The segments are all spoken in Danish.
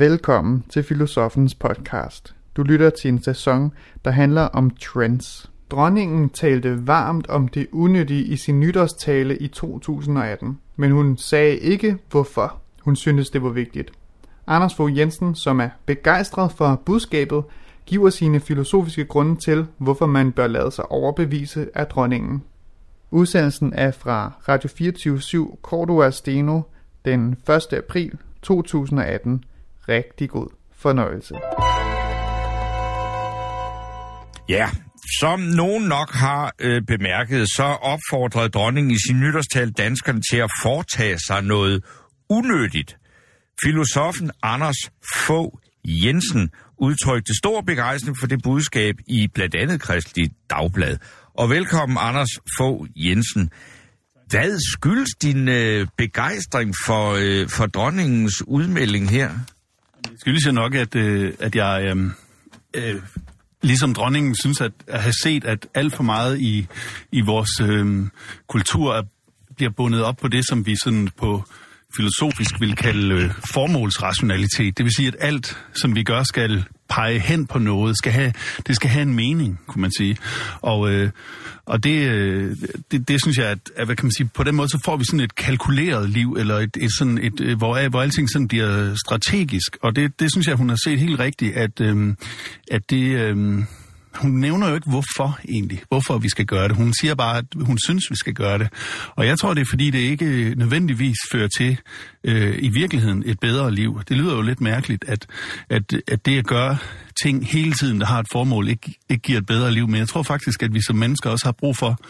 Velkommen til Filosofens podcast. Du lytter til en sæson, der handler om trends. Dronningen talte varmt om det unyttige i sin nytårstale i 2018, men hun sagde ikke hvorfor hun syntes det var vigtigt. Anders Fogh Jensen, som er begejstret for budskabet, giver sine filosofiske grunde til, hvorfor man bør lade sig overbevise af dronningen. Udsendelsen er fra Radio 24 7 Cordua Steno den 1. april 2018. Rigtig god fornøjelse. Ja, som nogen nok har øh, bemærket, så opfordrede dronningen i sin nytårstal danskerne til at foretage sig noget unødigt. Filosofen Anders Fogh Jensen udtrykte stor begejstring for det budskab i blandt andet Kristelig Dagblad. Og velkommen, Anders Fogh Jensen. Hvad skyldes din øh, begejstring for, øh, for dronningens udmelding her? Det skyldes jo nok, at, øh, at jeg øh, øh, ligesom dronningen synes at, at have set, at alt for meget i, i vores øh, kultur er, bliver bundet op på det, som vi sådan på filosofisk vil kalde øh, formålsrationalitet. Det vil sige, at alt, som vi gør, skal pege hen på noget, skal have, det skal have en mening, kunne man sige. Og, øh, og det, øh, det, det synes jeg, at, at, hvad kan man sige, på den måde, så får vi sådan et kalkuleret liv, eller et, et sådan et, øh, hvor, hvor alting sådan bliver strategisk. Og det, det synes jeg, hun har set helt rigtigt, at, øh, at det... Øh, hun nævner jo ikke, hvorfor egentlig, hvorfor vi skal gøre det. Hun siger bare, at hun synes, vi skal gøre det. Og jeg tror, det er, fordi det ikke nødvendigvis fører til øh, i virkeligheden et bedre liv. Det lyder jo lidt mærkeligt, at, at, at det at gøre ting hele tiden, der har et formål, ikke, ikke giver et bedre liv. Men jeg tror faktisk, at vi som mennesker også har brug for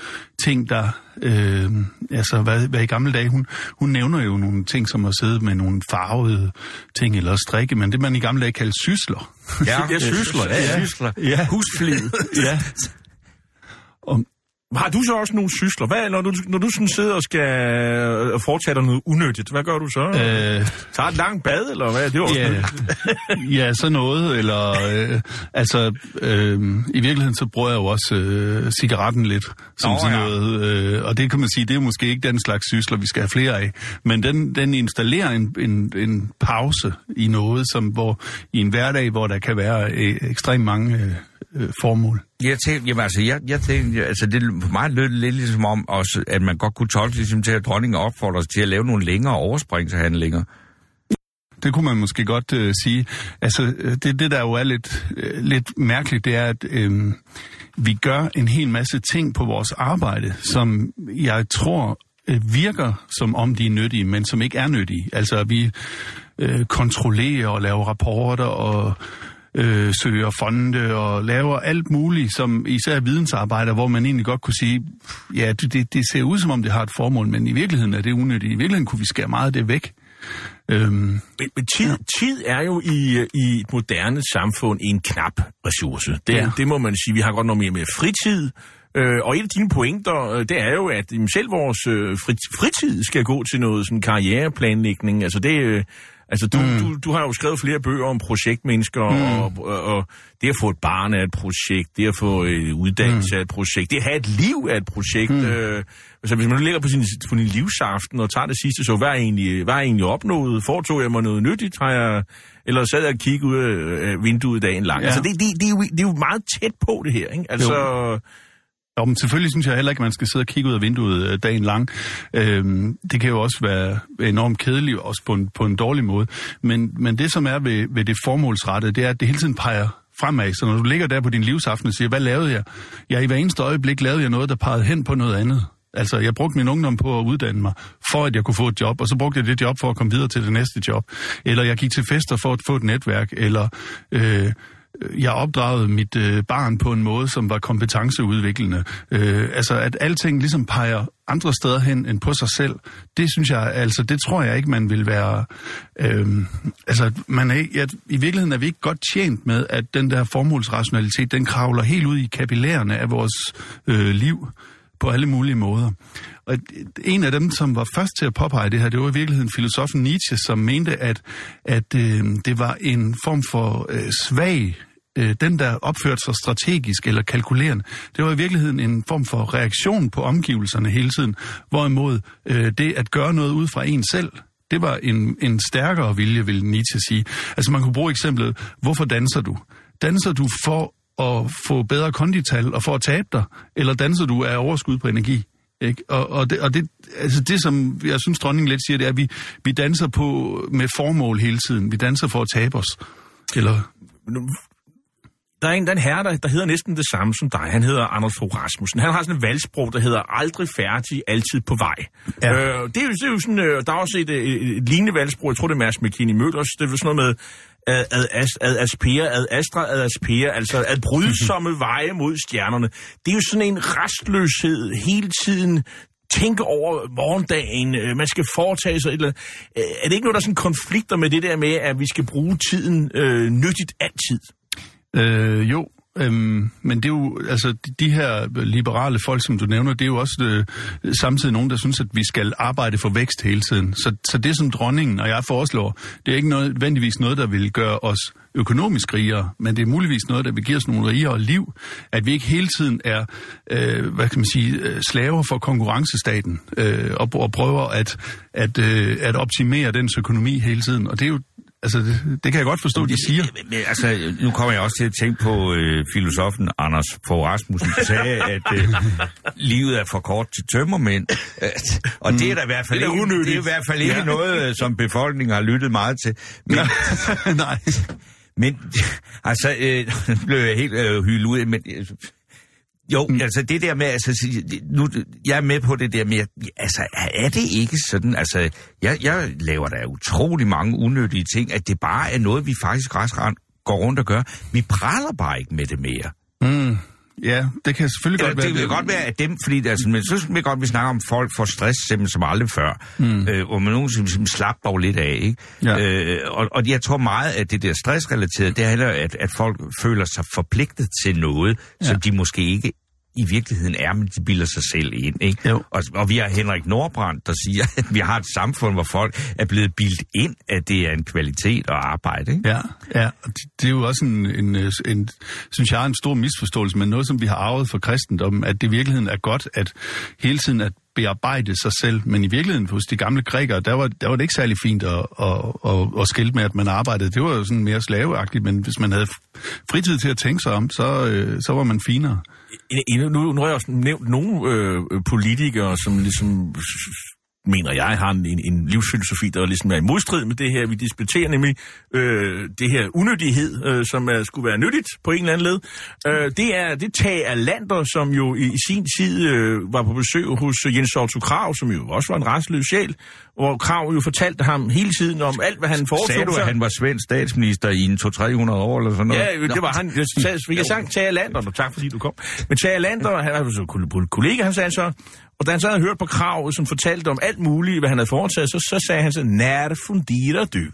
ting, der... Øh, altså, hvad, hvad i gamle dage... Hun, hun nævner jo nogle ting, som at sidde med nogle farvede ting eller strikke, men det man i gamle dage kaldte sysler. Ja, ja sysler. Ja, ja. sysler. Ja. Husflid. ja. Har du så også nogle sysler? Hvad, når du, når du sådan sidder og skal øh, foretage dig noget unødigt, hvad gør du så? Øh, Tager et langt bad, eller hvad? Det var ja, ja, så noget. Eller, øh, altså, øh, i virkeligheden så bruger jeg jo også øh, cigaretten lidt. Som Nå, sådan ja. noget, øh, og det kan man sige, det er måske ikke den slags sysler, vi skal have flere af. Men den, den installerer en, en, en pause i noget, som, hvor, i en hverdag, hvor der kan være øh, ekstremt mange øh, øh, formål. Jeg tænkte, jamen altså, jeg, jeg tænkte, altså det for mig lød det lidt ligesom om, også, at man godt kunne tolke ligesom til, at dronningen opfordrer os til at lave nogle længere overspringshandlinger. Det kunne man måske godt øh, sige. Altså, øh, det, det der jo er lidt, øh, lidt mærkeligt, det er, at øh, vi gør en hel masse ting på vores arbejde, som jeg tror øh, virker som om de er nyttige, men som ikke er nyttige. Altså, vi øh, kontrollerer og laver rapporter og øh, søger fonde og laver alt muligt, som især vidensarbejder, hvor man egentlig godt kunne sige, ja, det, det, ser ud som om det har et formål, men i virkeligheden er det unødigt. I virkeligheden kunne vi skære meget af det væk. Øhm, Men, tid, ja. tid er jo i, i et moderne samfund en knap ressource. Det, Ja. det må man sige. Vi har godt nok mere med fritid. Øh, og et af dine pointer, øh, det er jo, at selv vores øh, frit- fritid skal gå til noget sådan karriereplanlægning. Altså det... Øh, Altså, du, mm. du, du har jo skrevet flere bøger om projektmennesker, mm. og, og, og det at få et barn er et projekt, det at få et uddannelse mm. er et projekt, det at have et liv er et projekt. Mm. Øh, altså, hvis man nu ligger på sin, på sin livsaften og tager det sidste, så hvad er egentlig, hvad er egentlig opnået? Foretog jeg mig noget nyttigt? Har jeg, eller sad jeg og kiggede ud af øh, vinduet dagen lang? Ja. Altså, det, det, det, er jo, det er jo meget tæt på det her, ikke? Altså, Jo, men selvfølgelig synes jeg heller ikke, at man skal sidde og kigge ud af vinduet øh, dagen lang. Øhm, det kan jo også være enormt kedeligt, også på en, på en dårlig måde. Men, men det, som er ved, ved det formålsrettede, det er, at det hele tiden peger fremad. Så når du ligger der på din livsaften og siger, hvad lavede jeg? Ja, i hver eneste øjeblik lavede jeg noget, der pegede hen på noget andet. Altså, jeg brugte min ungdom på at uddanne mig, for at jeg kunne få et job, og så brugte jeg det job for at komme videre til det næste job. Eller jeg gik til fester for at få et netværk, eller øh, Øh, jeg opdragede mit øh, barn på en måde, som var kompetenceudviklende. Øh, altså, at alting ligesom peger andre steder hen end på sig selv, det synes jeg, altså, det tror jeg ikke, man vil være... Øh, altså, man er, ikke- i virkeligheden er vi ikke godt tjent med, at den der formålsrationalitet, den kravler helt ud i kapillærerne af vores øh, liv på alle mulige måder. Og en af dem, som var først til at påpege det her, det var i virkeligheden filosofen Nietzsche, som mente, at, at øh, det var en form for øh, svag øh, den, der opførte sig strategisk eller kalkulerende, det var i virkeligheden en form for reaktion på omgivelserne hele tiden, hvorimod øh, det at gøre noget ud fra en selv, det var en, en stærkere vilje, vil Nietzsche sige. Altså man kunne bruge eksemplet, hvorfor danser du? Danser du for at få bedre kondital og for at tabe dig, eller danser du af overskud på energi? Ikke? Og, og, det, og det, altså det, som jeg synes, dronningen lidt siger, det er, at vi, vi danser på med formål hele tiden. Vi danser for at tabe os. Eller... Der er en, der, er en herre, der, der hedder næsten det samme som dig. Han hedder Anders Fogh Rasmussen. Han har sådan et valgsprog, der hedder aldrig færdig, altid på vej. Ja. Øh, det, er jo, det er jo sådan, øh, der er også et, et, et lignende valgsprog, jeg tror det er Mads McKinney Møllers, det er sådan noget med, ad, ad, ad, ad aspera, ad astra, ad aspera, altså at brydsomme veje mod stjernerne. Det er jo sådan en restløshed hele tiden, tænke over morgendagen, øh, man skal foretage sig et eller andet. Øh, Er det ikke noget, der er sådan konflikter med det der med, at vi skal bruge tiden øh, nyttigt altid? Øh, jo, Øhm, men det er jo, altså, de, de her liberale folk, som du nævner, det er jo også øh, samtidig nogen, der synes, at vi skal arbejde for vækst hele tiden. Så, så det, som dronningen og jeg foreslår, det er ikke noget, nødvendigvis noget, der vil gøre os økonomisk rigere, men det er muligvis noget, der vil give os nogle rigere liv, at vi ikke hele tiden er, øh, hvad kan man sige, øh, slaver for konkurrencestaten øh, og, og prøver at, at, øh, at optimere dens økonomi hele tiden. Og det er jo Altså, det, det kan jeg godt forstå, de siger. Men, men, altså, nu kommer jeg også til at tænke på øh, filosofen Anders Fogh Rasmussen, der sagde, at øh, livet er for kort til tømmermænd. Og det er da i hvert fald Det er ikke, det er i hvert fald ikke Ja. noget, øh, som befolkningen har lyttet meget til. Men, Nej. men altså, øh, blev jeg helt øh, hyldet ud, men... Øh, jo, mm. altså det der med, altså, nu, jeg er med på det der med, altså er det ikke sådan, altså jeg, jeg laver da utrolig mange unødige ting, at det bare er noget, vi faktisk ret går rundt og gør. Vi praler bare ikke med det mere. Mm, ja, det kan selvfølgelig Eller, godt være. det kan godt være, at dem, fordi altså, men så synes jeg godt, at vi snakker om, folk får stress simpelthen som aldrig før. Mm. Øh, hvor man nogen som, som slap dog lidt af, ikke? Ja. Øh, og, og jeg tror meget, at det der stressrelaterede, det handler at, at folk føler sig forpligtet til noget, ja. som de måske ikke i virkeligheden er, men de bilder sig selv ind. Ikke? Jo. Og, og vi har Henrik Nordbrandt, der siger, at vi har et samfund, hvor folk er blevet bildt ind, at det er en kvalitet at arbejde. Ikke? Ja, ja, det, er jo også en, en, en, synes jeg, en stor misforståelse, men noget, som vi har arvet fra kristendommen, at det i virkeligheden er godt at hele tiden at bearbejde sig selv, men i virkeligheden hos de gamle grækere, der var, der var det ikke særlig fint at, at, at, at skilte med, at man arbejdede. Det var jo sådan mere slaveagtigt, men hvis man havde fritid til at tænke sig om, så, øh, så var man finere. Nu, nu har jeg også nævnt nogle øh, øh politikere, som ligesom mener jeg har en, en, en livsfilosofi, der ligesom er i modstrid med det her. Vi diskuterer nemlig øh, det her unødighed, øh, som er, skulle være nyttigt på en eller anden led. Øh, det er det tag af Lander, som jo i, i sin tid øh, var på besøg hos Jens Otto Krav, som jo også var en restløs sjæl, hvor Krav jo fortalte ham hele tiden om alt, hvad han foretog Sagde du, at han var svensk statsminister i en 200-300 år eller sådan noget? Ja, det var han. Jeg, sagde, vi kan sagt Tage Lander, og tak fordi du kom. Men Tage Lander, han jo så kol- kollega, han sagde så, og da han så havde hørt på kravet, som fortalte om alt muligt, hvad han havde foretaget, så, så sagde han så, nær fundira du?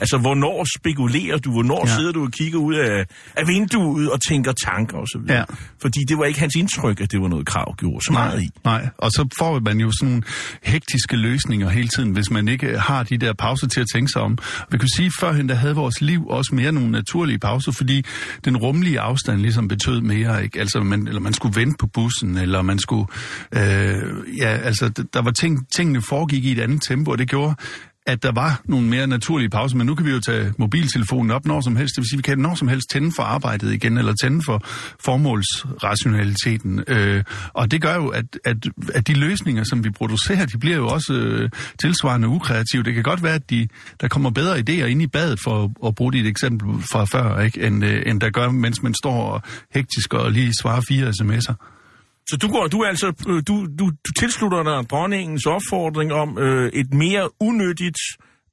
Altså, hvornår spekulerer du? Hvornår ja. Sidder du og kigger ud af, af vinduet og tænker tanker og så videre? Ja. Fordi det var ikke hans indtryk, at det var noget krav gjorde så meget i. Nej, og så får man jo sådan nogle hektiske løsninger hele tiden, hvis man ikke har de der pauser til at tænke sig om. Vi kan sige, at førhen der havde vores liv også mere nogle naturlige pauser, fordi den rumlige afstand ligesom betød mere, ikke? Altså, man, eller man skulle vente på bussen, eller man skulle, øh, ja, altså, der var ting, tingene foregik i et andet tempo, og det gjorde, at der var nogle mere naturlige pauser, men nu kan vi jo tage mobiltelefonen op når som helst. Det vil sige, at vi kan når som helst tænde for arbejdet igen, eller tænde for formålsrationaliteten. Øh, og det gør jo, at, at, at de løsninger, som vi producerer, de bliver jo også øh, tilsvarende ukreative. Det kan godt være, at de, der kommer bedre idéer ind i badet, for at, at bruge dit eksempel fra før, ikke? End, øh, end der gør, mens man står og hektisk og lige svarer fire sms'er. Så du går, du er altså, øh, du, du, du tilslutter dig dronningens opfordring om øh, et mere unødigt,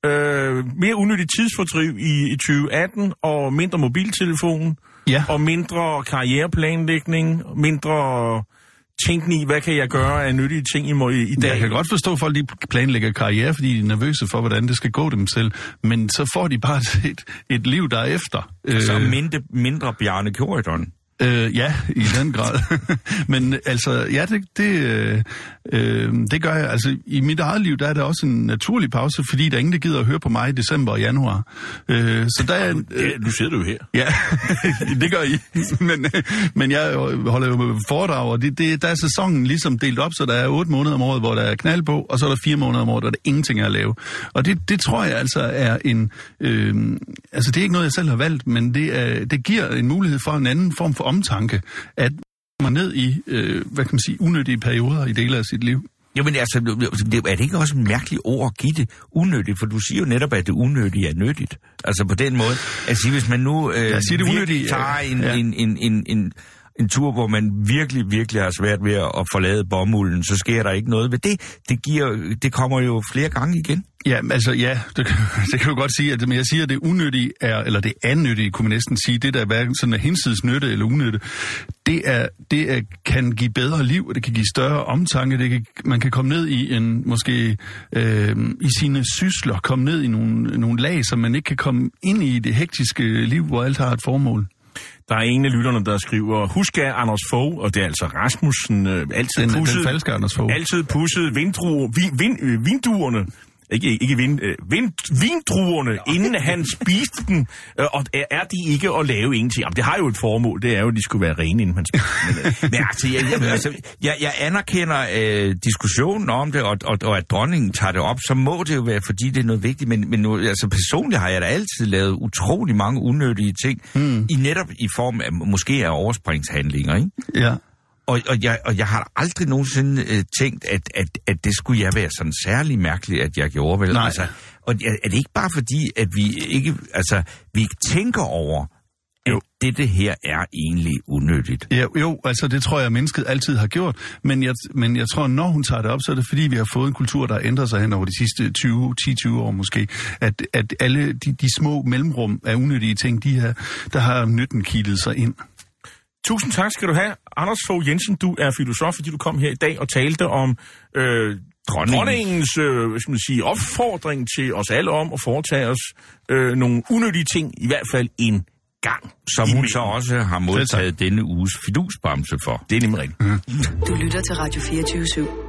øh, mere unødigt tidsfordriv i, i 2018 og mindre mobiltelefon Ja. og mindre karriereplanlægning, mindre tænkning i, hvad kan jeg gøre af nyttige ting i, mo- i, dag. Jeg kan godt forstå, at folk de planlægger karriere, fordi de er nervøse for, hvordan det skal gå dem selv. Men så får de bare et, et liv derefter. Så Øh, mindre, mindre Bjarne Corydon. Øh, ja, i den grad. Men altså, ja, det, det, øh, øh, det gør jeg. Altså, i mit eget liv, der er der også en naturlig pause, fordi der er ingen, der gider at høre på mig i december og januar. Øh, så der er... Øh, nu sidder du jo her. Ja, det gør I. Men, men jeg holder jo foredrag, og det, det, der er sæsonen ligesom delt op, så der er otte måneder om året, hvor der er knald på, og så er der fire måneder om året, hvor der er ingenting at lave. Og det, det tror jeg altså er en... Øh, altså, det er ikke noget, jeg selv har valgt, men det, er, det giver en mulighed for en anden form for omtanke, at man ned i, øh, hvad kan man sige, unødige perioder i dele af sit liv. Jamen altså, er det ikke også en mærkelig ord at give det unødigt? For du siger jo netop, at det unødige er nyttigt. Altså på den måde. Altså hvis man nu øh, jeg siger det unødige, tager en, ja. en, en, en, en, en tur, hvor man virkelig, virkelig har svært ved at forlade bomulden, så sker der ikke noget ved det. Det, giver, det kommer jo flere gange igen. Ja, altså ja, det, det kan du godt sige, at men jeg siger, at det unyttige er, eller det annyttige, kunne man næsten sige, det der hverken sådan er hinsides nytte eller unytte, det, er, det er, kan give bedre liv, det kan give større omtanke, det kan, man kan komme ned i en, måske øh, i sine sysler, komme ned i nogle, nogle lag, som man ikke kan komme ind i det hektiske liv, hvor alt har et formål. Der er en af lytterne, der skriver, husk af Anders Fogh, og det er altså Rasmussen, øh, altid den, pusset, den falske Anders Fogh. altid pusset vindruer, vin, vind, øh, vinduerne ikke, ikke vind, øh, vind, vindruerne, ja. inden han spiste dem, øh, og er, er de ikke at lave ingenting? Jamen, det har jo et formål, det er jo, at de skulle være rene, inden man spiser men, øh, men altså, jeg, jeg, altså, jeg, jeg anerkender øh, diskussionen om det, og, og, og at dronningen tager det op, så må det jo være, fordi det er noget vigtigt, men, men nu, altså, personligt har jeg da altid lavet utrolig mange unødige ting, mm. i netop i form af, måske af overspringshandlinger, ikke? Ja. Og, og, jeg, og jeg har aldrig nogensinde øh, tænkt, at, at, at det skulle jeg være sådan særlig mærkeligt, at jeg gjorde. Vel? Nej. Altså, og er det ikke bare fordi, at vi ikke, altså, vi ikke tænker over, at jo. dette her er egentlig unødigt? Ja, jo, altså det tror jeg, mennesket altid har gjort. Men jeg, men jeg tror, når hun tager det op, så er det fordi, vi har fået en kultur, der ændrer sig hen over de sidste 20, 10-20 år måske. At, at alle de, de små mellemrum af unødige ting, de her, der har nytten kildet sig ind. Tusind tak skal du have, Anders Fogh Jensen. Du er filosof, fordi du kom her i dag og talte om øh, dronningens øh, hvad skal man sige, opfordring til os alle om at foretage os øh, nogle unødige ting, i hvert fald en gang. Som hun så også har modtaget denne uges fidusbamse for. Det er nemlig rigtigt. Mm. Du lytter til Radio 24 /7.